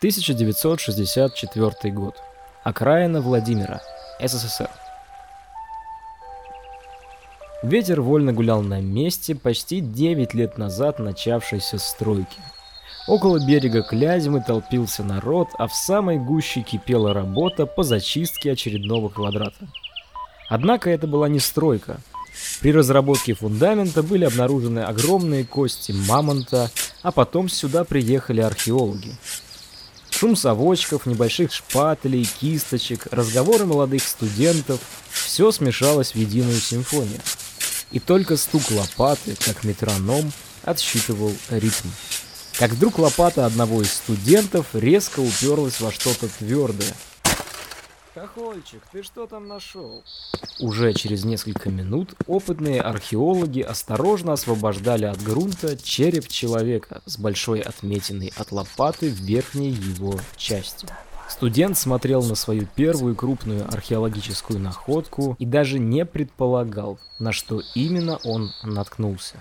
1964 год. Окраина Владимира, СССР. Ветер вольно гулял на месте почти 9 лет назад начавшейся стройки. Около берега Клязьмы толпился народ, а в самой гуще кипела работа по зачистке очередного квадрата. Однако это была не стройка. При разработке фундамента были обнаружены огромные кости мамонта, а потом сюда приехали археологи. Шум совочков, небольших шпателей, кисточек, разговоры молодых студентов – все смешалось в единую симфонию и только стук лопаты, как метроном, отсчитывал ритм. Как вдруг лопата одного из студентов резко уперлась во что-то твердое. «Хохольчик, ты что там нашел?» Уже через несколько минут опытные археологи осторожно освобождали от грунта череп человека с большой отметиной от лопаты в верхней его части. Студент смотрел на свою первую крупную археологическую находку и даже не предполагал, на что именно он наткнулся.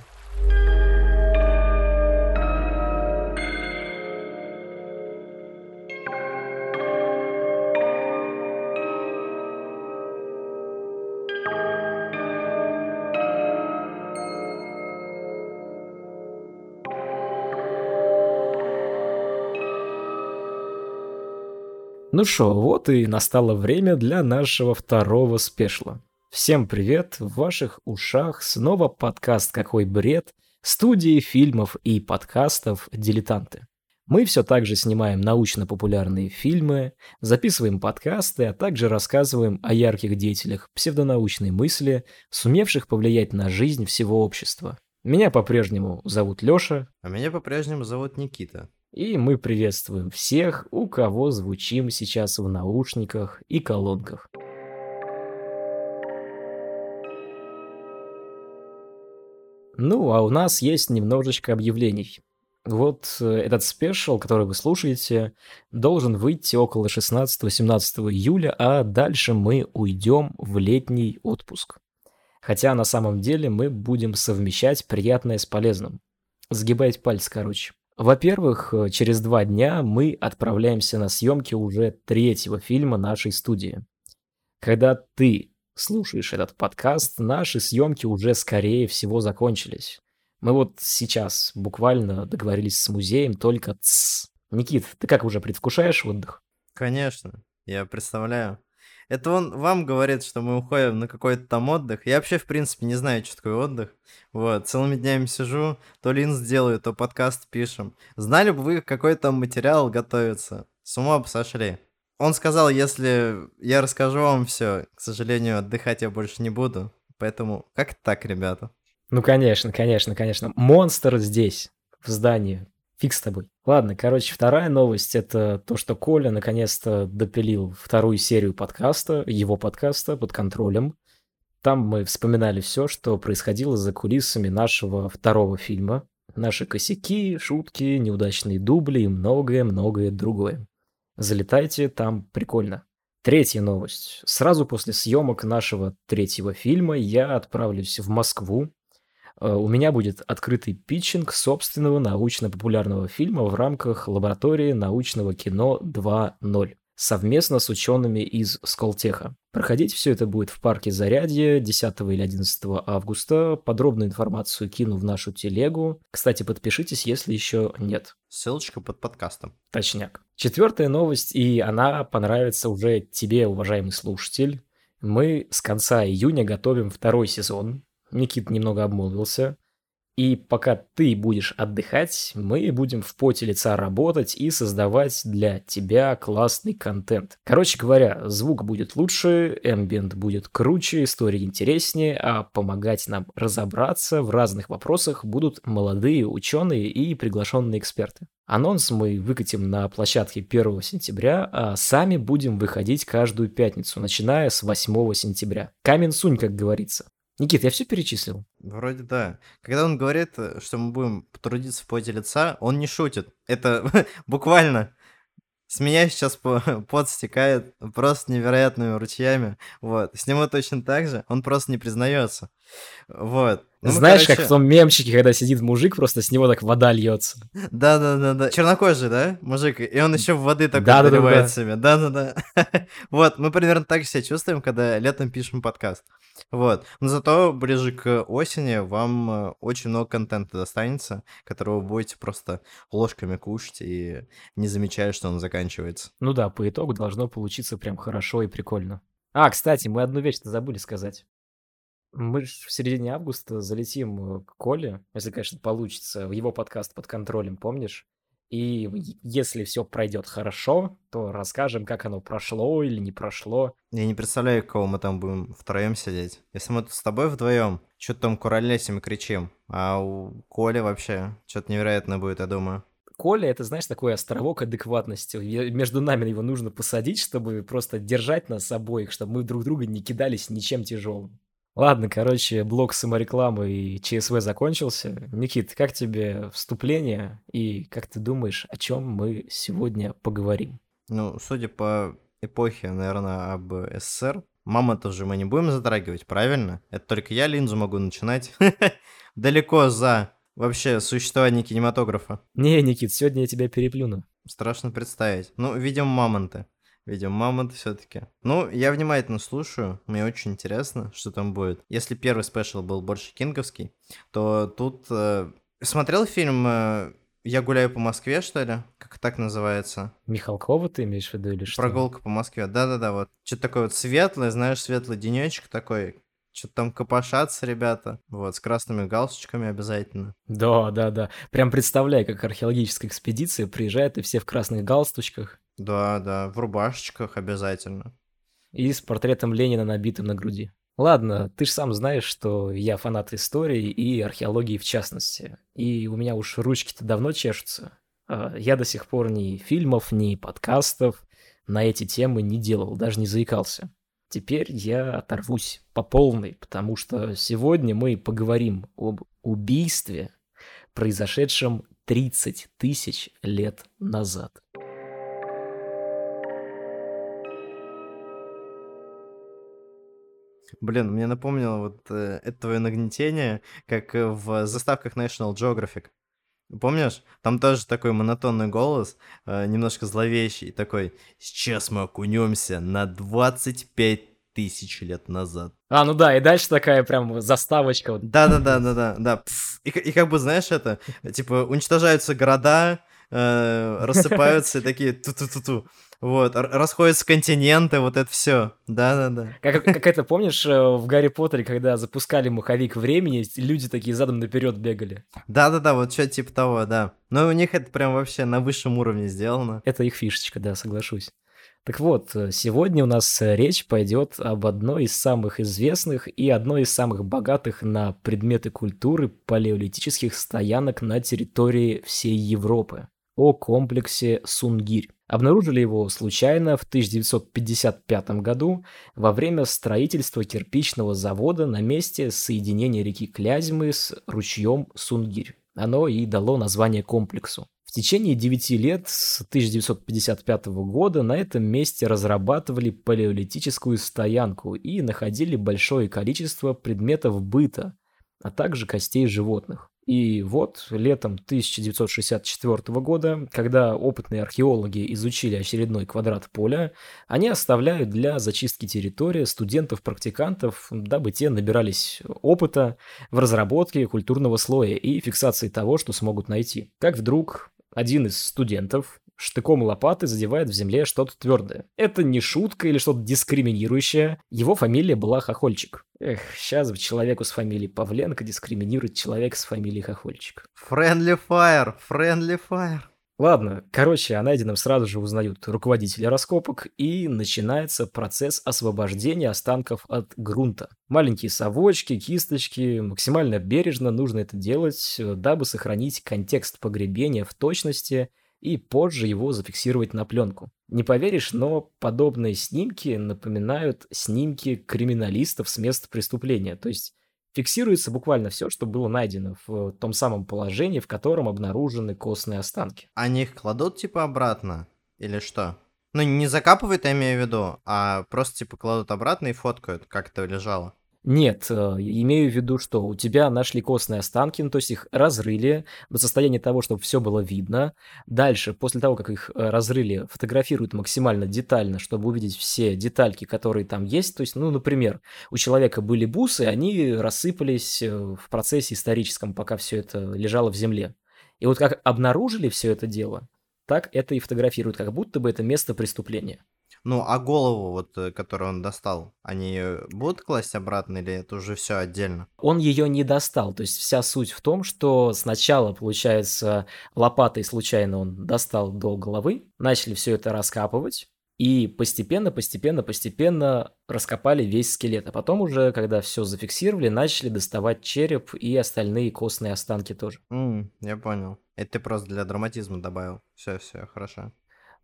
Ну что, вот и настало время для нашего второго спешла. Всем привет, в ваших ушах снова подкаст «Какой бред» студии фильмов и подкастов «Дилетанты». Мы все так же снимаем научно-популярные фильмы, записываем подкасты, а также рассказываем о ярких деятелях псевдонаучной мысли, сумевших повлиять на жизнь всего общества. Меня по-прежнему зовут Лёша. А меня по-прежнему зовут Никита. И мы приветствуем всех, у кого звучим сейчас в наушниках и колонках. Ну, а у нас есть немножечко объявлений. Вот э, этот спешл, который вы слушаете, должен выйти около 16-17 июля, а дальше мы уйдем в летний отпуск. Хотя на самом деле мы будем совмещать приятное с полезным. Сгибать пальцы, короче. Во-первых, э, через два дня мы отправляемся на съемки уже третьего фильма нашей студии. Когда ты слушаешь этот подкаст, наши съемки уже, скорее всего, закончились. Мы вот сейчас буквально договорились с музеем только. Никит, ты как уже предвкушаешь отдых? Конечно, я представляю. Это он вам говорит, что мы уходим на какой-то там отдых. Я вообще, в принципе, не знаю, что такое отдых. Вот, целыми днями сижу, то линз делаю, то подкаст пишем. Знали бы вы, какой там материал готовится. С ума бы сошли. Он сказал, если я расскажу вам все, к сожалению, отдыхать я больше не буду. Поэтому как так, ребята? Ну, конечно, конечно, конечно. Монстр здесь, в здании. Фиг с тобой. Ладно, короче, вторая новость это то, что Коля наконец-то допилил вторую серию подкаста, его подкаста под контролем. Там мы вспоминали все, что происходило за кулисами нашего второго фильма. Наши косяки, шутки, неудачные дубли и многое-многое другое. Залетайте, там прикольно. Третья новость. Сразу после съемок нашего третьего фильма я отправлюсь в Москву у меня будет открытый питчинг собственного научно-популярного фильма в рамках лаборатории научного кино 2.0 совместно с учеными из Сколтеха. Проходить все это будет в парке Зарядье 10 или 11 августа. Подробную информацию кину в нашу телегу. Кстати, подпишитесь, если еще нет. Ссылочка под подкастом. Точняк. Четвертая новость, и она понравится уже тебе, уважаемый слушатель. Мы с конца июня готовим второй сезон Никит немного обмолвился. И пока ты будешь отдыхать, мы будем в поте лица работать и создавать для тебя классный контент. Короче говоря, звук будет лучше, эмбиент будет круче, история интереснее, а помогать нам разобраться в разных вопросах будут молодые ученые и приглашенные эксперты. Анонс мы выкатим на площадке 1 сентября, а сами будем выходить каждую пятницу, начиная с 8 сентября. Камень сунь, как говорится. Никит, я все перечислил? Вроде да. Когда он говорит, э, что мы будем трудиться в поте лица, он не шутит. Это буквально с меня сейчас пот стекает просто невероятными ручьями. Вот. С него точно так же. Он просто не признается. Вот. Ну, Знаешь, как короче- в том мемчике, когда сидит мужик, просто с него так вода льется. Да-да-да-да. Чернокожий, да, мужик? И он еще в воды такой Да-да-да-да. наливает себе. Да-да-да. Вот, мы примерно так себя чувствуем, когда летом пишем подкаст. Вот. Но зато ближе к осени вам э, очень много контента достанется, которого вы будете просто ложками кушать и не замечая, что он заканчивается. Ну да, по итогу должно получиться прям хорошо и прикольно. А, кстати, мы одну вещь-то забыли сказать. Мы в середине августа залетим э, к Коле, если, конечно, получится, в его подкаст под контролем, помнишь? И если все пройдет хорошо, то расскажем, как оно прошло или не прошло. Я не представляю, кого мы там будем втроем сидеть. Если мы тут с тобой вдвоем, что-то там куролесим и кричим. А у Коли вообще что-то невероятное будет, я думаю. Коля, это, знаешь, такой островок адекватности. Между нами его нужно посадить, чтобы просто держать нас обоих, чтобы мы друг друга не кидались ничем тяжелым. Ладно, короче, блок саморекламы и ЧСВ закончился. Никит, как тебе вступление и как ты думаешь, о чем мы сегодня поговорим? Ну, судя по эпохе, наверное, об СССР, мама же мы не будем затрагивать, правильно? Это только я линзу могу начинать. Далеко за вообще существование кинематографа. Не, Никит, сегодня я тебя переплюну. Страшно представить. Ну, видим мамонты. Видим мамонты все-таки. Ну, я внимательно слушаю. Мне очень интересно, что там будет. Если первый спешл был больше кинговский, то тут... э, Смотрел фильм э, «Я гуляю по Москве», что ли? Как так называется? Михалкова ты имеешь в виду или что? Прогулка по Москве. Да-да-да, вот. Что-то такое вот светлое, знаешь, светлый денечек такой. Что-то там копошатся ребята. Вот, с красными галстучками обязательно. Да, да, да. Прям представляю, как археологическая экспедиция приезжает, и все в красных галстучках, Да, да, в рубашечках обязательно. и с портретом Ленина набитым на груди. Ладно, ты же сам знаешь, что я фанат истории и археологии в частности. И у меня уж ручки-то давно чешутся. А Я до сих пор ни фильмов, ни подкастов на эти темы не делал, даже не заикался. Теперь я оторвусь по полной, потому что сегодня мы поговорим об убийстве, произошедшем 30 тысяч лет назад. Блин, мне напомнило вот э, это твое нагнетение, как э, в заставках National Geographic. Помнишь? Там тоже такой монотонный голос, э, немножко зловещий, такой «Сейчас мы окунемся на 25 тысяч лет назад». А, ну да, и дальше такая прям заставочка. Да-да-да-да-да, да. И, и как бы, знаешь, это, типа, уничтожаются города, э, рассыпаются и такие ту-ту-ту-ту. Вот, расходятся континенты, вот это все. Да-да-да. Как, как это помнишь э, в Гарри Поттере, когда запускали маховик времени, люди такие задом наперед бегали? Да-да-да, вот что типа того, да. Но у них это прям вообще на высшем уровне сделано. Это их фишечка, да, соглашусь. Так вот, э, сегодня у нас э, речь пойдет об одной из самых известных и одной из самых богатых на предметы культуры палеолитических стоянок на территории всей Европы. О комплексе Сунгирь. Обнаружили его случайно в 1955 году во время строительства кирпичного завода на месте соединения реки Клязьмы с ручьем Сунгирь. Оно и дало название комплексу. В течение 9 лет с 1955 года на этом месте разрабатывали палеолитическую стоянку и находили большое количество предметов быта, а также костей животных. И вот летом 1964 года, когда опытные археологи изучили очередной квадрат поля, они оставляют для зачистки территории студентов-практикантов, дабы те набирались опыта в разработке культурного слоя и фиксации того, что смогут найти. Как вдруг один из студентов штыком лопаты задевает в земле что-то твердое. Это не шутка или что-то дискриминирующее. Его фамилия была Хохольчик. Эх, сейчас бы человеку с фамилией Павленко дискриминирует человека с фамилией Хохольчик. Friendly Fire, Friendly Fire. Ладно, короче, о найденном сразу же узнают руководители раскопок, и начинается процесс освобождения останков от грунта. Маленькие совочки, кисточки, максимально бережно нужно это делать, э, дабы сохранить контекст погребения в точности и позже его зафиксировать на пленку. Не поверишь, но подобные снимки напоминают снимки криминалистов с места преступления, то есть фиксируется буквально все, что было найдено в том самом положении, в котором обнаружены костные останки. Они их кладут типа обратно? Или что? Ну, не закапывают, я имею в виду, а просто типа кладут обратно и фоткают, как это лежало. Нет, э, имею в виду, что у тебя нашли костные останки, ну, то есть их разрыли до состояния того, чтобы все было видно. Дальше, после того, как их э, разрыли, фотографируют максимально детально, чтобы увидеть все детальки, которые там есть. То есть, ну, например, у человека были бусы, они рассыпались э, в процессе историческом, пока все это лежало в земле. И вот как обнаружили все это дело, так это и фотографируют, как будто бы это место преступления. Ну, а голову, вот, э, которую он достал, они её будут класть обратно или это уже все отдельно? Он ее не достал. То есть вся суть в том, что сначала, получается, лопатой случайно он достал до головы, начали все это раскапывать, и постепенно, постепенно, постепенно раскопали весь скелет. А потом уже, когда все зафиксировали, начали доставать череп и остальные костные останки тоже. М, я понял. Это ты просто для драматизма добавил. Все, все, хорошо.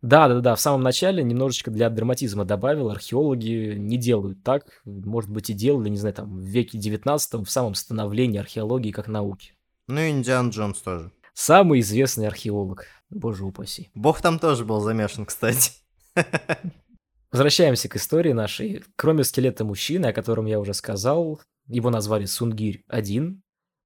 Да-да-да, в самом начале немножечко для драматизма добавил. Археологи не делают так. Может быть, и делали, не знаю, там, в веке 19 в самом становлении археологии как науки. Ну и Индиан Джонс тоже. Самый известный археолог. Боже упаси. Бог там тоже был замешан, кстати. Возвращаемся к истории нашей. Кроме скелета мужчины, о котором я уже сказал, его назвали Сунгирь-1,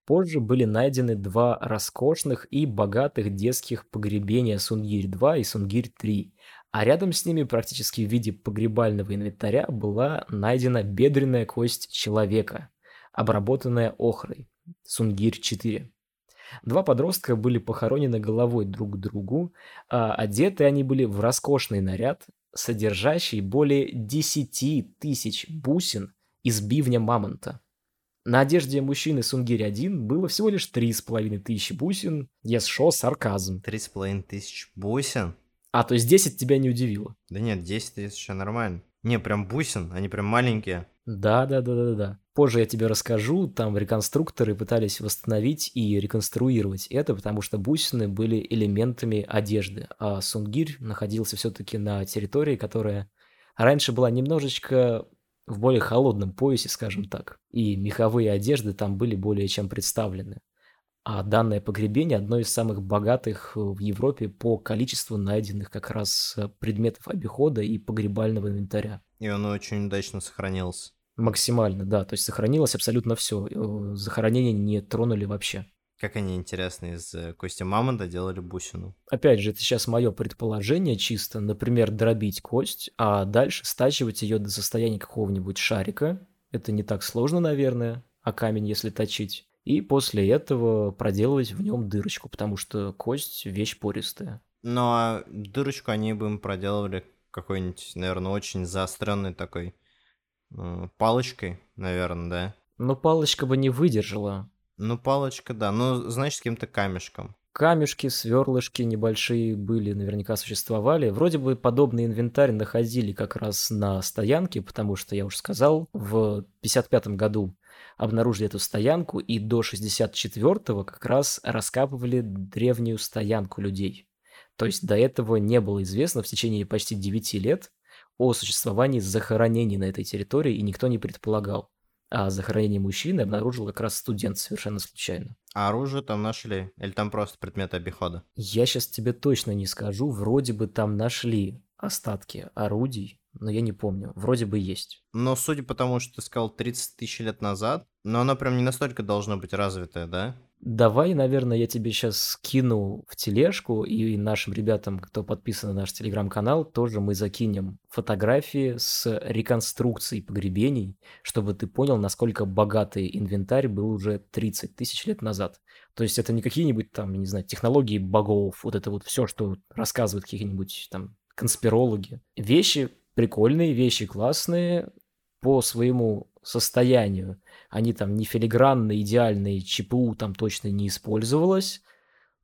Позже были найдены два роскошных и богатых детских погребения Сунгирь-2 и Сунгирь-3, а рядом с ними практически в виде погребального инвентаря была найдена бедренная кость человека, обработанная охрой, Сунгирь-4. Два подростка были похоронены головой друг к другу, а одеты они были в роскошный наряд, содержащий более 10 тысяч бусин из бивня мамонта. На одежде мужчины Сунгирь-1 было всего лишь три с половиной тысячи бусин. Я шо, сарказм. Три с половиной тысяч бусин? А, то есть 10 тебя не удивило? Да нет, 10 тысяч нормально. Не, прям бусин, они прям маленькие. Да, да, да, да, да. Позже я тебе расскажу, там реконструкторы пытались восстановить и реконструировать это, потому что бусины были элементами одежды, а Сунгирь находился все-таки на территории, которая раньше была немножечко в более холодном поясе, скажем так, и меховые одежды там были более чем представлены. А данное погребение одно из самых богатых в Европе по количеству найденных как раз э, предметов обихода и погребального инвентаря. И он очень удачно сохранился. Максимально, да. То есть сохранилось абсолютно все. Э, захоронение не тронули вообще. Как они, интересно, из э, кости мамонта делали бусину? Опять же, это сейчас мое предположение чисто. Например, дробить кость, а дальше стачивать ее до состояния какого-нибудь шарика. Это не так сложно, наверное, а камень, если точить. И после этого проделывать в нем дырочку, потому что кость – вещь пористая. Ну, а дырочку они бы им проделывали какой-нибудь, наверное, очень заостренной такой э, палочкой, наверное, да? Но палочка бы не выдержала. Ну, палочка, да. Ну, значит, каким-то камешком. Камешки, сверлышки небольшие были, наверняка существовали. Вроде бы подобный инвентарь находили как раз на стоянке, потому что, я уже сказал, в 55 году обнаружили эту стоянку, и до 64-го как раз раскапывали древнюю стоянку людей. То есть до этого не было известно в течение почти 9 лет о существовании захоронений на этой территории, и никто не предполагал а захоронение мужчины обнаружил как раз студент совершенно случайно. А оружие там нашли? Или там просто предметы обихода? Я сейчас тебе точно не скажу. Вроде бы там нашли остатки орудий, но я не помню. Вроде бы есть. Но судя по тому, что ты сказал 30 тысяч лет назад, но оно прям не настолько должно быть развитое, да? Давай, наверное, я тебе сейчас скину в тележку, и нашим ребятам, кто подписан на наш телеграм-канал, тоже мы закинем фотографии с реконструкцией погребений, чтобы ты понял, насколько богатый инвентарь был уже 30 тысяч лет назад. То есть это не какие-нибудь там, не знаю, технологии богов, вот это вот все, что рассказывают какие-нибудь там конспирологи. Вещи прикольные, вещи классные по своему состоянию они там не филигранные, идеальные, ЧПУ там точно не использовалось,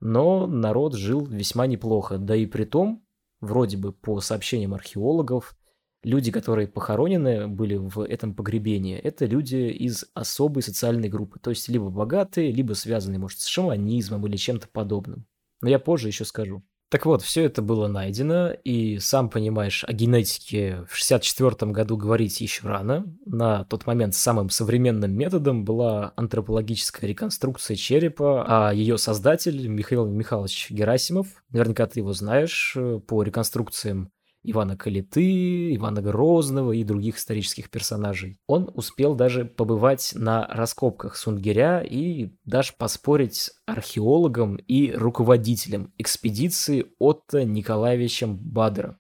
но народ жил весьма неплохо. Да и при том, вроде бы по сообщениям археологов, люди, которые похоронены были в этом погребении, это люди из особой социальной группы, то есть либо богатые, либо связанные, может, с шаманизмом или чем-то подобным. Но я позже еще скажу. Так вот, все это было найдено, и сам понимаешь, о генетике в 64 году говорить еще рано. На тот момент самым современным методом была антропологическая реконструкция черепа, а ее создатель Михаил Михайлович Герасимов, наверняка ты его знаешь, э, по реконструкциям Ивана Калиты, Ивана Грозного и других исторических персонажей. Он успел даже побывать на раскопках Сунгиря и даже поспорить с археологом и руководителем экспедиции Отто Николаевичем Бадером.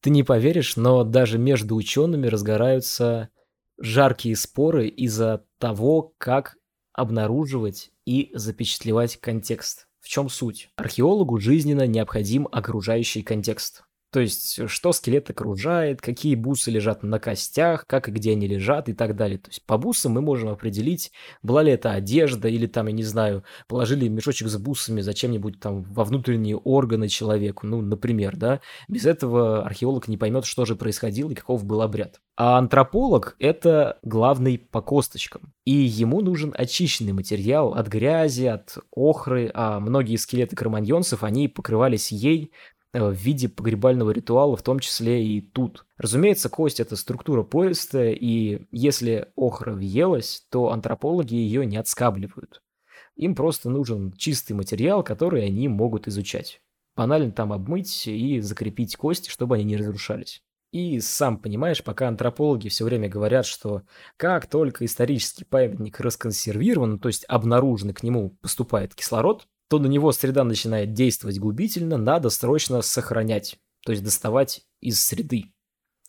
Ты не поверишь, но даже между учеными разгораются жаркие споры из-за того, как обнаруживать и запечатлевать контекст. В чем суть? Археологу жизненно необходим окружающий контекст. То есть, что скелет окружает, какие бусы лежат на костях, как и где они лежат и так далее. То есть, по бусам мы можем определить, была ли это одежда или там, я не знаю, положили мешочек с бусами зачем-нибудь там во внутренние органы человеку, ну, например, да. Без этого археолог не поймет, что же происходило и каков был обряд. А антрополог – это главный по косточкам. И ему нужен очищенный материал от грязи, от охры, а многие скелеты кроманьонцев, они покрывались ей в виде погребального ритуала, в том числе и тут. Разумеется, кость – это структура пористая, и если охра въелась, то антропологи ее не отскабливают. Им просто нужен чистый материал, который они могут изучать. Банально там обмыть и закрепить кости, чтобы они не разрушались. И сам понимаешь, пока антропологи все время говорят, что как только исторический памятник расконсервирован, то есть обнаружен, к нему поступает кислород, то на него среда начинает действовать губительно, надо срочно сохранять, то есть доставать из среды.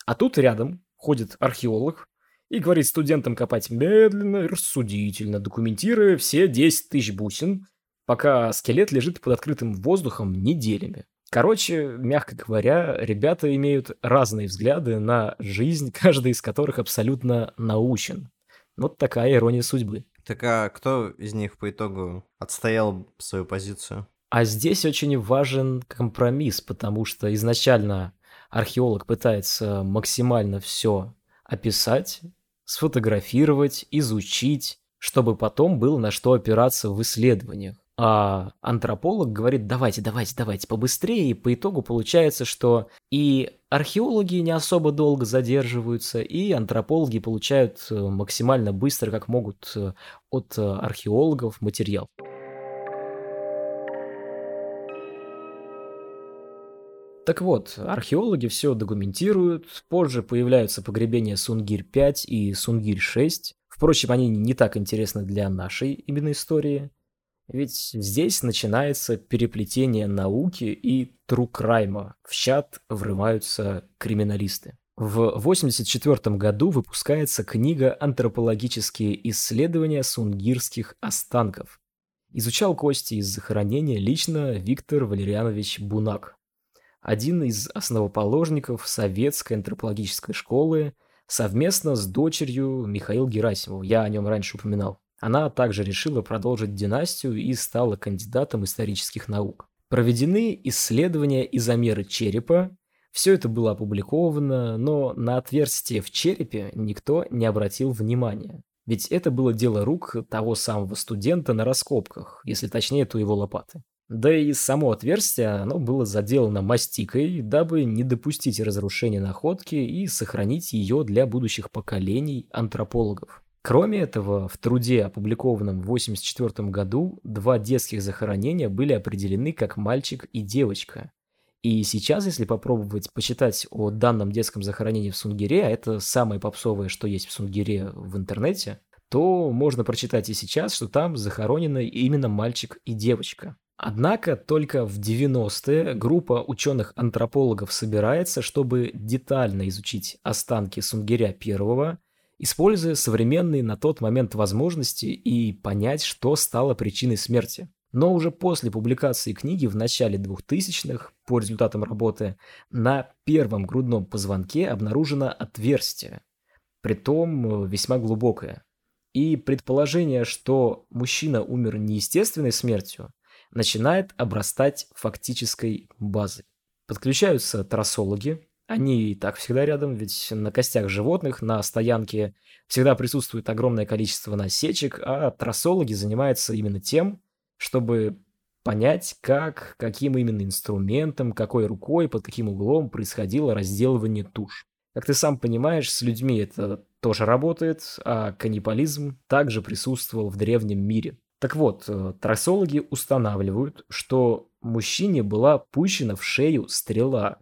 А тут рядом ходит археолог и говорит студентам копать медленно и рассудительно, документируя все 10 тысяч бусин, пока скелет лежит под открытым воздухом неделями. Короче, мягко говоря, ребята имеют разные взгляды на жизнь, каждый из которых абсолютно научен. Вот такая ирония судьбы. Так а кто из них по итогу отстоял свою позицию? А здесь очень важен компромисс, потому что изначально археолог пытается максимально все описать, сфотографировать, изучить, чтобы потом было на что опираться в исследованиях. А антрополог говорит, давайте, давайте, давайте побыстрее, и по итогу получается, что и археологи не особо долго задерживаются, и антропологи получают э, максимально быстро, как могут, э, от э, археологов материал. Так вот, археологи все документируют, позже появляются погребения Сунгирь-5 и Сунгирь-6. Впрочем, они не так интересны для нашей именно истории. Ведь здесь начинается переплетение науки и трукрайма. В чат врываются криминалисты. В 1984 году выпускается книга «Антропологические исследования сунгирских останков». Изучал кости из захоронения лично Виктор Валерьянович Бунак, один из основоположников советской антропологической школы, совместно с дочерью Михаил Герасимов. Я о нем раньше упоминал. Она также решила продолжить династию и стала кандидатом исторических наук. Проведены исследования и замеры черепа. Все это было опубликовано, но на отверстие в черепе никто не обратил внимания. Ведь это было дело рук того самого студента на раскопках, если точнее, то его лопаты. Да и само отверстие, оно было заделано мастикой, дабы не допустить разрушения находки и сохранить ее для будущих поколений антропологов. Кроме этого, в труде, опубликованном в 1984 году, два детских захоронения были определены как мальчик и девочка. И сейчас, если попробовать почитать о данном детском захоронении в Сунгире, а это самое попсовое, что есть в Сунгире в интернете, то можно прочитать и сейчас, что там захоронены именно мальчик и девочка. Однако только в 90-е группа ученых-антропологов собирается, чтобы детально изучить останки Сунгиря первого используя современные на тот момент возможности и понять, что стало причиной смерти. Но уже после публикации книги в начале 2000-х, по результатам работы, на первом грудном позвонке обнаружено отверстие, притом э, весьма глубокое. И предположение, что мужчина умер неестественной смертью, начинает обрастать фактической базой. Подключаются трассологи, они и так всегда рядом, ведь на костях животных, на стоянке всегда присутствует огромное количество насечек, а трассологи занимаются именно тем, чтобы понять, как, каким именно инструментом, какой рукой, под каким углом происходило разделывание туш. Как ты сам понимаешь, с людьми это тоже работает, а каннибализм также присутствовал в древнем мире. Так вот, э, трассологи устанавливают, что мужчине была пущена в шею стрела,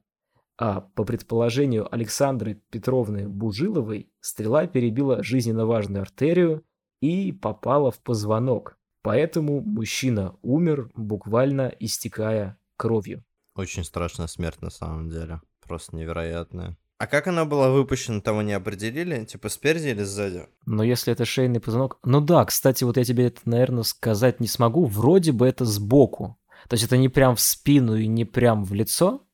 А по предположению Александры Петровны Бужиловой, стрела перебила жизненно важную артерию и попала в позвонок. Поэтому мужчина умер, буквально истекая кровью. Очень страшная смерть на самом деле. Просто невероятная. А как она была выпущена, того не определили? Типа спереди или сзади? Но если это шейный позвонок... Ну да, кстати, вот я тебе это, наверное, сказать не смогу. Вроде бы это сбоку. То есть это не прям в спину и не прям в лицо.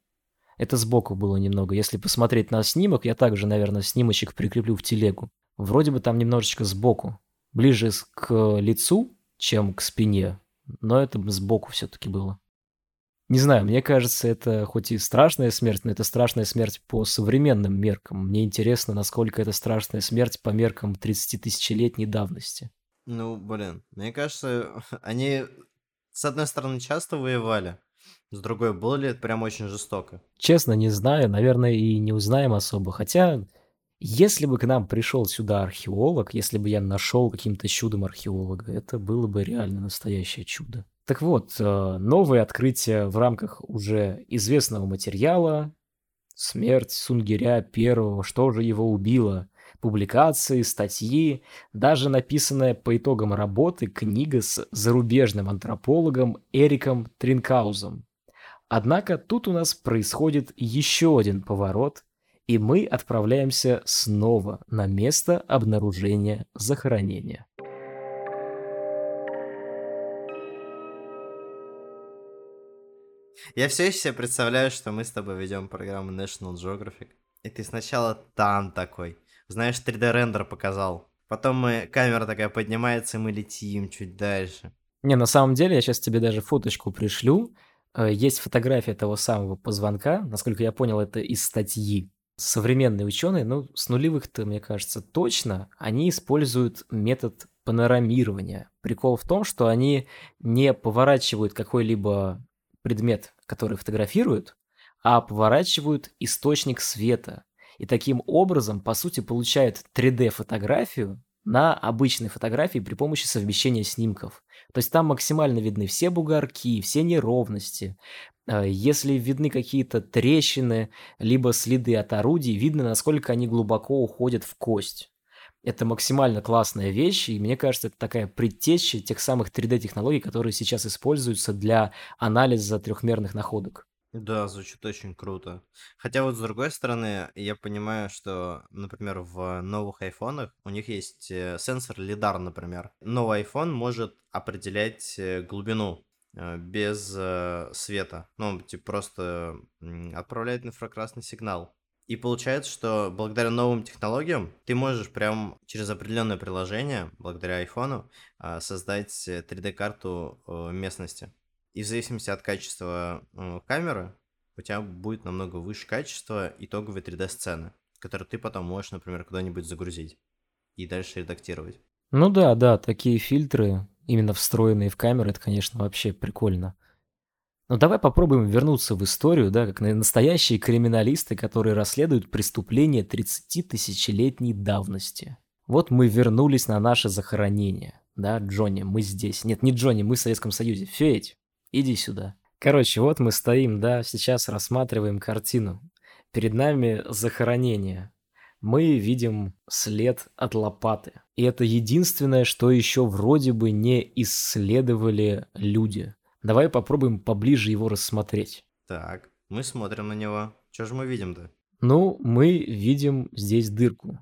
Это сбоку было немного. Если посмотреть на снимок, я также, наверное, снимочек прикреплю в телегу. Вроде бы там немножечко сбоку. Ближе к лицу, чем к спине. Но это сбоку все-таки было. Не знаю, мне кажется, это хоть и страшная смерть, но это страшная смерть по современным меркам. Мне интересно, насколько это страшная смерть по меркам 30-тысячелетней давности. Ну, блин, мне кажется, они, с одной стороны, часто воевали, с другой, было ли это прям очень жестоко? Честно, не знаю, наверное, и не узнаем особо. Хотя, если бы к нам пришел сюда археолог, если бы я нашел каким-то чудом археолога, это было бы реально настоящее чудо. Так вот, э, новые открытия в рамках уже известного материала, смерть Сунгиря первого, что же его убило, публикации, статьи, даже написанная по итогам работы книга с зарубежным антропологом Эриком Тринкаузом. Однако тут у нас происходит еще один поворот, и мы отправляемся снова на место обнаружения захоронения. Я все еще себе представляю, что мы с тобой ведем программу National Geographic. И ты сначала там такой. Знаешь, 3D-рендер показал. Потом мы, камера такая поднимается, и мы летим чуть дальше. Не, на самом деле, я сейчас тебе даже фоточку пришлю. Э, есть фотография того самого позвонка. Насколько я понял, это из статьи. Современные ученые, ну, с нулевых-то, мне кажется, точно, они используют метод панорамирования. Прикол в том, что они не поворачивают какой-либо предмет, который фотографируют, а поворачивают источник света. И таким образом, по сути, получают 3D-фотографию на обычной фотографии при помощи совмещения снимков. То есть там максимально видны все бугорки, все неровности. Э, если видны какие-то трещины, либо следы от орудий, видно, насколько они глубоко уходят в кость. Это максимально классная вещь, и мне кажется, это такая предтеча тех самых 3D-технологий, которые сейчас используются для анализа трехмерных находок. Да, звучит очень круто. Хотя вот с другой стороны, я понимаю, что, например, в новых айфонах у них есть э, сенсор лидар, например. Новый iPhone может определять э, глубину э, без света. Ну, типа просто отправляет инфракрасный сигнал. И получается, что благодаря новым технологиям ты можешь прям через определенное приложение, благодаря айфону, а, создать 3D-карту э, местности. И в зависимости от качества э, камеры, у тебя будет намного выше качество итоговой 3D-сцены, которую ты потом можешь, например, куда-нибудь загрузить и дальше редактировать. Ну да, да, такие фильтры, именно встроенные в камеры, это, конечно, вообще прикольно. Но давай попробуем вернуться в историю, да, как настоящие криминалисты, которые расследуют преступления 30-тысячелетней давности. Вот мы вернулись на наше захоронение. Да, Джонни, мы здесь. Нет, не Джонни, мы в Советском Союзе. Федь, иди сюда. Короче, вот мы стоим, да, сейчас рассматриваем картину. Перед нами захоронение. Мы видим след от лопаты. И это единственное, что еще вроде бы не исследовали люди. Давай попробуем поближе его рассмотреть. Так, мы смотрим на него. Что же мы видим-то? Ну, мы видим здесь дырку.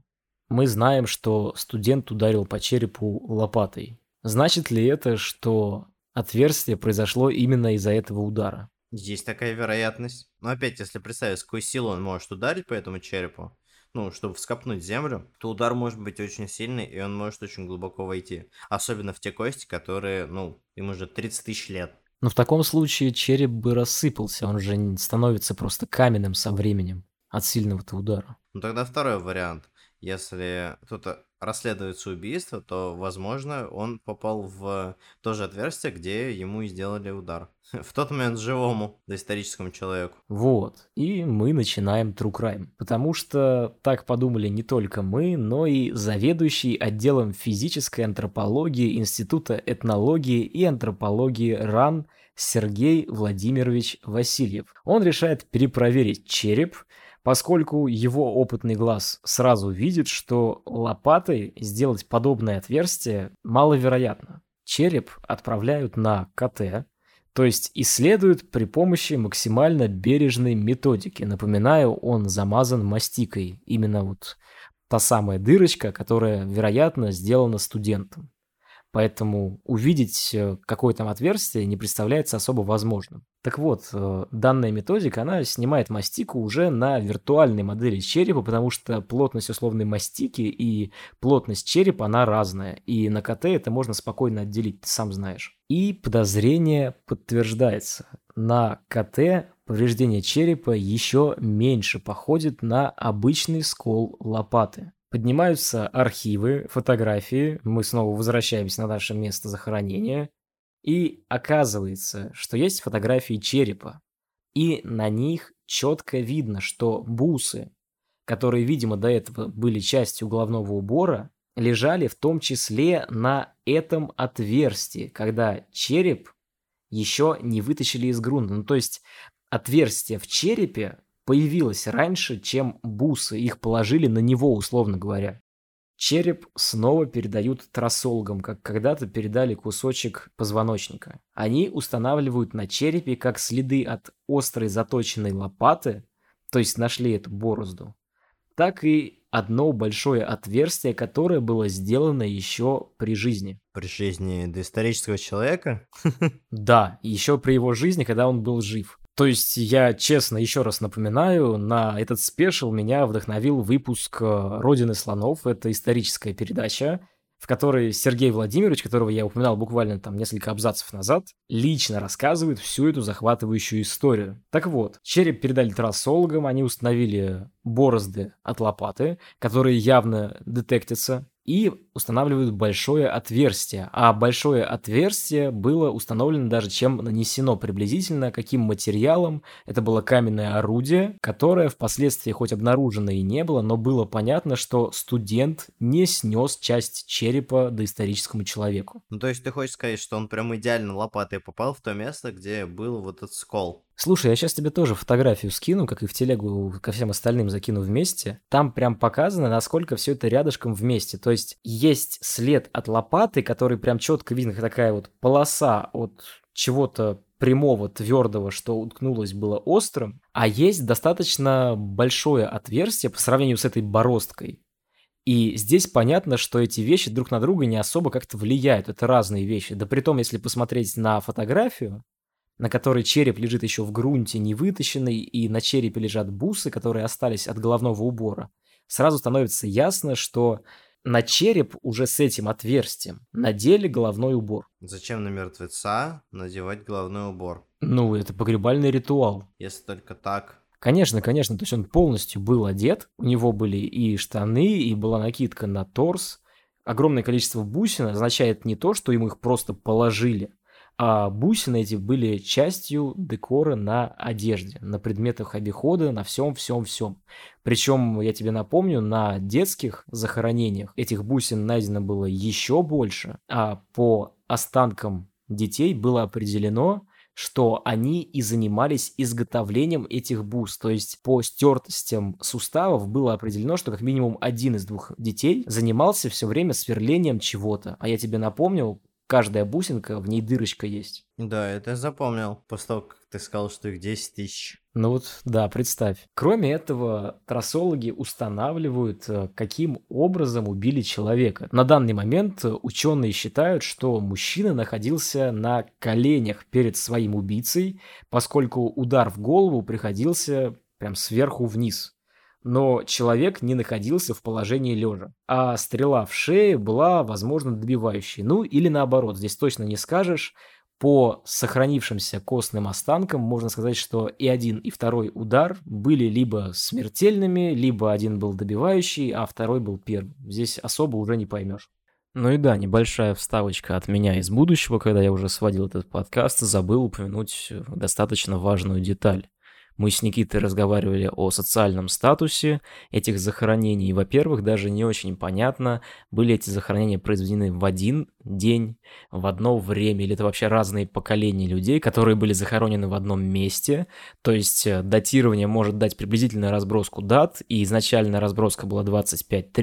Мы знаем, что студент ударил по черепу лопатой. Значит ли это, что отверстие произошло именно из-за этого удара? Есть такая вероятность. Но опять, если представить, с какой силой он может ударить по этому черепу, ну, чтобы вскопнуть землю, то удар может быть очень сильный, и он может очень глубоко войти. Особенно в те кости, которые, ну, им уже 30 тысяч лет. Но в таком случае череп бы рассыпался, он же становится просто каменным со временем от сильного-то удара. Ну тогда второй вариант. Если кто-то расследуется убийство, то, возможно, он попал в то же отверстие, где ему и сделали удар. В тот момент живому доисторическому человеку. Вот. И мы начинаем True Crime. Потому что так подумали не только мы, но и заведующий отделом физической антропологии Института этнологии и антропологии РАН Сергей Владимирович Васильев. Он решает перепроверить череп, поскольку его опытный глаз сразу видит, что лопатой сделать подобное отверстие маловероятно. Череп отправляют на КТ, то есть исследуют при помощи максимально бережной методики. Напоминаю, он замазан мастикой. Именно вот та самая дырочка, которая, вероятно, сделана студентом. Поэтому увидеть э, какое там отверстие не представляется особо возможным. Так вот, э, данная методика, она снимает мастику уже на виртуальной модели черепа, потому что плотность условной мастики и плотность черепа, она разная. И на КТ это можно спокойно отделить, ты сам знаешь. И подозрение подтверждается. На КТ повреждение черепа еще меньше походит на обычный скол лопаты. Поднимаются архивы, фотографии, мы снова возвращаемся на наше место захоронения, и оказывается, что есть фотографии черепа, и на них четко видно, что бусы, которые, видимо, до этого были частью головного убора, лежали в том числе на этом отверстии, когда череп еще не вытащили из грунта. Ну, то есть отверстие в черепе появилась раньше, чем бусы, их положили на него, условно говоря. Череп снова передают трассологам, как когда-то передали кусочек позвоночника. Они устанавливают на черепе как следы от острой заточенной лопаты, то есть нашли эту борозду, так и одно большое отверстие, которое было сделано еще при жизни. При жизни доисторического человека? Да, еще при его жизни, когда он был жив. То есть я честно еще раз напоминаю, на этот спешл меня вдохновил выпуск э, «Родины слонов». Это историческая передача, в которой Сергей Владимирович, которого я упоминал буквально там несколько абзацев назад, лично рассказывает всю эту захватывающую историю. Так вот, череп передали трассологам, они установили борозды от лопаты, которые явно детектятся, и устанавливают большое отверстие. А большое отверстие было установлено даже чем нанесено приблизительно, каким материалом. Это было каменное орудие, которое впоследствии хоть обнаружено и не было, но было понятно, что студент не снес часть черепа доисторическому человеку. Ну то есть ты хочешь сказать, что он прям идеально лопатой попал в то место, где был вот этот скол? Слушай, я сейчас тебе тоже фотографию скину, как и в телегу ко всем остальным закину вместе. Там прям показано, насколько все это рядышком вместе. То есть есть след от лопаты, который прям четко видно, такая вот полоса от чего-то прямого, твердого, что уткнулось было острым, а есть достаточно большое отверстие по сравнению с этой бороздкой. И здесь понятно, что эти вещи друг на друга не особо как-то влияют. Это разные вещи. Да при том, если посмотреть на фотографию, на которой череп лежит еще в грунте, не вытащенный, и на черепе лежат бусы, которые остались от головного убора, сразу становится ясно, что на череп уже с этим отверстием надели головной убор. Зачем на мертвеца надевать головной убор? Ну, это погребальный ритуал. Если только так. Конечно, конечно, то есть он полностью был одет, у него были и штаны, и была накидка на торс. Огромное количество бусин означает не то, что ему их просто положили, а бусины эти были частью декора на одежде, на предметах обихода, на всем-всем-всем. Причем, я тебе напомню, на детских захоронениях этих бусин найдено было еще больше, а по останкам детей было определено, что они и занимались изготовлением этих бус. То есть по стертостям суставов было определено, что как минимум один из двух детей занимался все время сверлением чего-то. А я тебе напомнил, каждая бусинка, в ней дырочка есть. Да, это я запомнил, после того, как ты сказал, что их 10 тысяч. Ну вот, да, представь. Кроме этого, трассологи устанавливают, э, каким образом убили человека. На данный момент ученые считают, что мужчина находился на коленях перед своим убийцей, поскольку удар в голову приходился прям сверху вниз но человек не находился в положении лежа, а стрела в шее была, возможно, добивающей. Ну или наоборот, здесь точно не скажешь. По сохранившимся костным останкам можно сказать, что и один, и второй удар были либо смертельными, либо один был добивающий, а второй был первым. Здесь особо уже не поймешь. Ну и да, небольшая вставочка от меня из будущего, когда я уже сводил этот подкаст, забыл упомянуть достаточно важную деталь. Мы с Никитой разговаривали о социальном статусе этих захоронений. Во-первых, даже не очень понятно, были эти захоронения произведены в один день, в одно время, или это вообще разные поколения людей, которые были захоронены в одном месте. То есть э, датирование может дать приблизительную разброску дат, и изначально разброска была 25-30,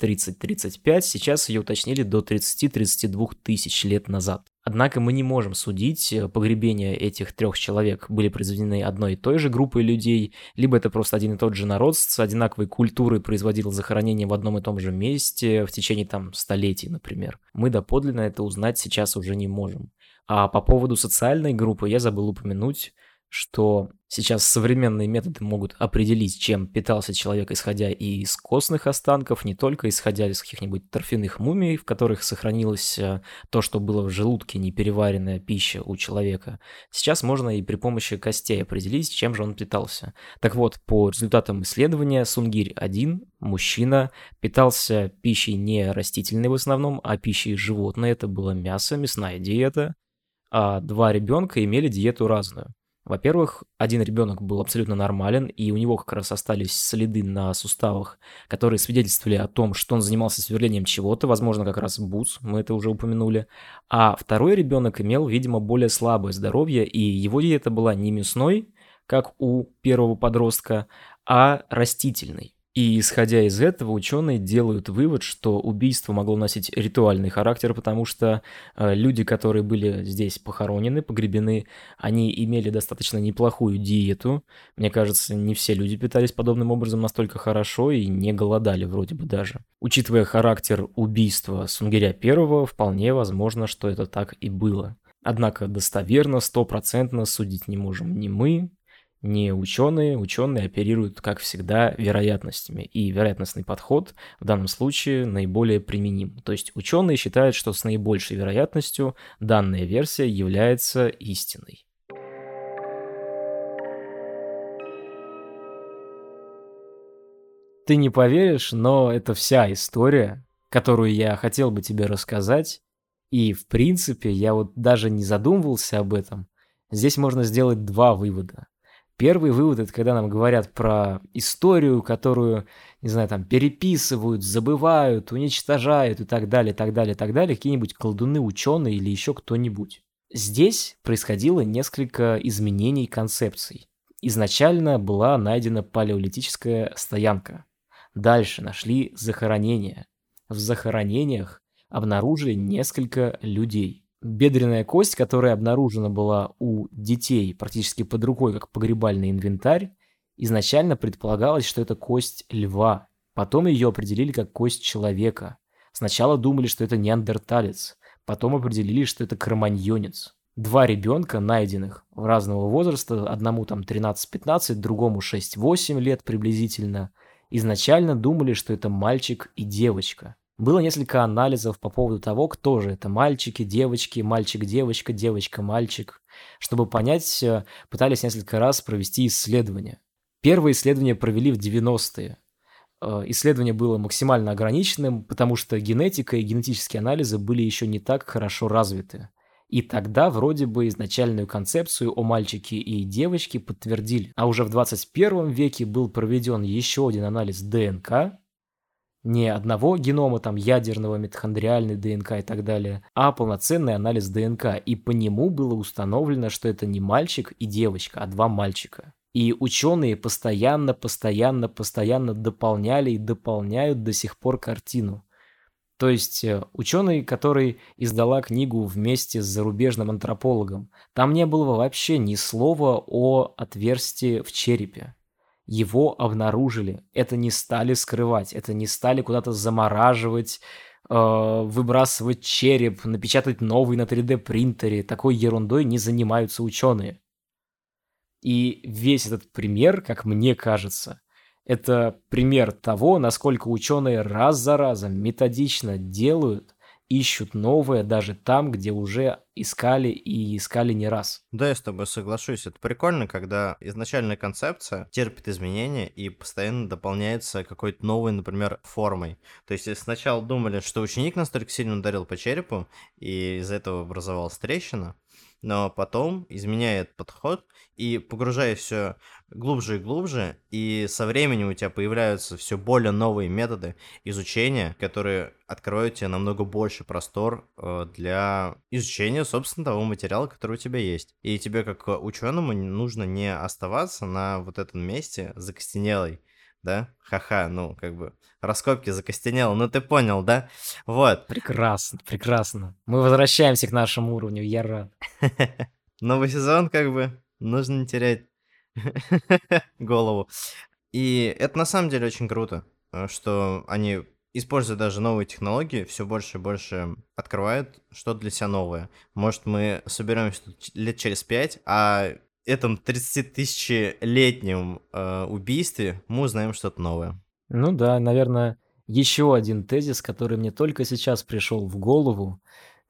30-35, сейчас ее уточнили до 30-32 тысяч лет назад. Однако мы не можем судить, э, погребения этих трех человек были произведены одной и той же группой людей, либо это просто один и тот же народ с одинаковой культурой производил захоронение в одном и том же месте в течение там столетий, например. Мы доподлинно это узнать сейчас уже не можем. А по поводу социальной группы я забыл упомянуть, что сейчас современные методы могут определить, чем питался человек, исходя из костных останков, не только исходя из каких-нибудь торфяных мумий, в которых сохранилось э, то, что было в желудке, непереваренная пища у человека. Сейчас можно и при помощи костей определить, чем же он питался. Так вот, по результатам исследования Сунгирь-1, мужчина, питался пищей не растительной в основном, а пищей животной, это было мясо, мясная диета, а два ребенка имели диету разную. Во-первых, один ребенок был абсолютно нормален, и у него как раз остались следы на суставах, которые свидетельствовали о том, что он занимался сверлением чего-то, возможно, как раз бус, мы это уже упомянули. А второй ребенок имел, видимо, более слабое здоровье, и его диета была не мясной, как у первого подростка, а растительной. И исходя из этого, ученые делают вывод, что убийство могло носить ритуальный характер, потому что э, люди, которые были здесь похоронены, погребены, они имели достаточно неплохую диету. Мне кажется, не все люди питались подобным образом настолько хорошо и не голодали вроде бы даже. Учитывая характер убийства Сунгиря первого, вполне возможно, что это так и было. Однако достоверно, стопроцентно судить не можем ни мы, не ученые. Ученые оперируют, как всегда, вероятностями. И вероятностный подход в данном случае наиболее применим. То есть ученые считают, что с наибольшей вероятностью данная версия является истиной. Ты не поверишь, но это вся история, которую я хотел бы тебе рассказать. И, в принципе, я вот даже не задумывался об этом. Здесь можно сделать два вывода. Первый вывод это когда нам говорят про историю, которую, не знаю, там переписывают, забывают, уничтожают и так далее, так далее, так далее, какие-нибудь колдуны, ученые или еще кто-нибудь. Здесь происходило несколько изменений концепций. Изначально была найдена палеолитическая стоянка. Дальше нашли захоронения. В захоронениях обнаружили несколько людей бедренная кость, которая обнаружена была у детей практически под рукой, как погребальный инвентарь, изначально предполагалось, что это кость льва. Потом ее определили как кость человека. Сначала думали, что это неандерталец, потом определили, что это кроманьонец. Два ребенка, найденных в разного возраста, одному там 13-15, другому 6-8 лет приблизительно, изначально думали, что это мальчик и девочка. Было несколько анализов по поводу того, кто же это мальчики, девочки, мальчик-девочка, девочка-мальчик. Чтобы понять, э, пытались несколько раз провести исследования. Первое исследование провели в 90-е. Э, исследование было максимально ограниченным, потому что генетика и генетические анализы были еще не так хорошо развиты. И тогда вроде бы изначальную концепцию о мальчике и девочке подтвердили. А уже в 21 веке был проведен еще один анализ ДНК, не одного генома, там, ядерного, митохондриальной ДНК и так далее, а полноценный анализ ДНК. И по нему было установлено, что это не мальчик и девочка, а два мальчика. И ученые постоянно, постоянно, постоянно дополняли и дополняют до сих пор картину. То есть э, ученый, который издала книгу вместе с зарубежным антропологом, там не было вообще ни слова о отверстии в черепе его обнаружили. Это не стали скрывать, это не стали куда-то замораживать, э, выбрасывать череп, напечатать новый на 3D принтере. Такой ерундой не занимаются ученые. И весь этот пример, как мне кажется, это пример того, насколько ученые раз за разом методично делают ищут новое даже там, где уже искали и искали не раз. Да, я с тобой соглашусь. Это прикольно, когда изначальная концепция терпит изменения и постоянно дополняется какой-то новой, например, формой. То есть сначала думали, что ученик настолько сильно ударил по черепу, и из-за этого образовалась трещина, но потом изменяет подход и погружаясь все глубже и глубже, и со временем у тебя появляются все более новые методы изучения, которые откроют тебе намного больше простор э, для изучения, собственно, того материала, который у тебя есть. И тебе, как ученому, нужно не оставаться на вот этом месте закостенелой, да? Ха-ха, ну, как бы, раскопки закостенело, ну ты понял, да? Вот. Прекрасно, прекрасно. Мы возвращаемся к нашему уровню, я рад. Новый сезон, как бы, нужно не терять голову. И это на самом деле очень круто, э, что они используя даже новые технологии, все больше и больше открывают что-то для себя новое. Может, мы соберемся лет через пять, а этом 30-тысячелетнем э, убийстве мы узнаем что-то новое. Ну да, наверное, еще один тезис, который мне только сейчас пришел в голову.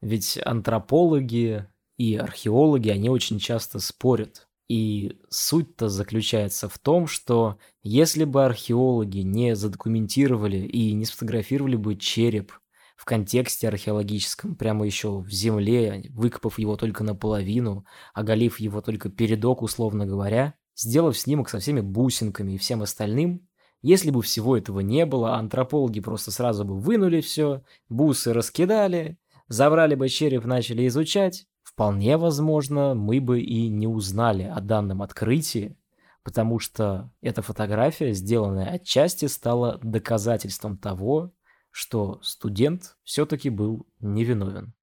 Ведь антропологи и археологи, они очень часто спорят. И суть-то заключается в том, что если бы археологи не задокументировали и не сфотографировали бы череп в контексте археологическом, прямо еще в земле, выкопав его только наполовину, оголив его только передок, условно говоря, сделав снимок со всеми бусинками и всем остальным, если бы всего этого не было, антропологи просто сразу бы вынули все, бусы раскидали, забрали бы череп, начали изучать, вполне возможно, мы бы и не узнали о данном открытии, потому что эта фотография, сделанная отчасти, стала доказательством того, что студент все-таки был невиновен.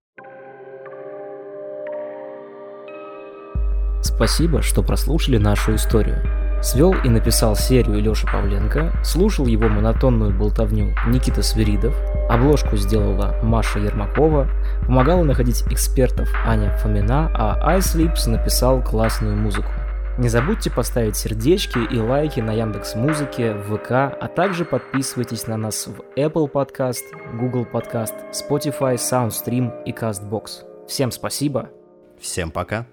Спасибо, что прослушали нашу историю. Свел и написал серию Леша Павленко, слушал его монотонную болтовню Никита Свиридов, обложку сделала Маша Ермакова, помогала находить экспертов Аня Фомина, а iSleeps написал классную музыку. Не забудьте поставить сердечки и лайки на Яндекс Музыке, ВК, а также подписывайтесь на нас в Apple Podcast, Google Podcast, Spotify, SoundStream и CastBox. Всем спасибо. Всем пока.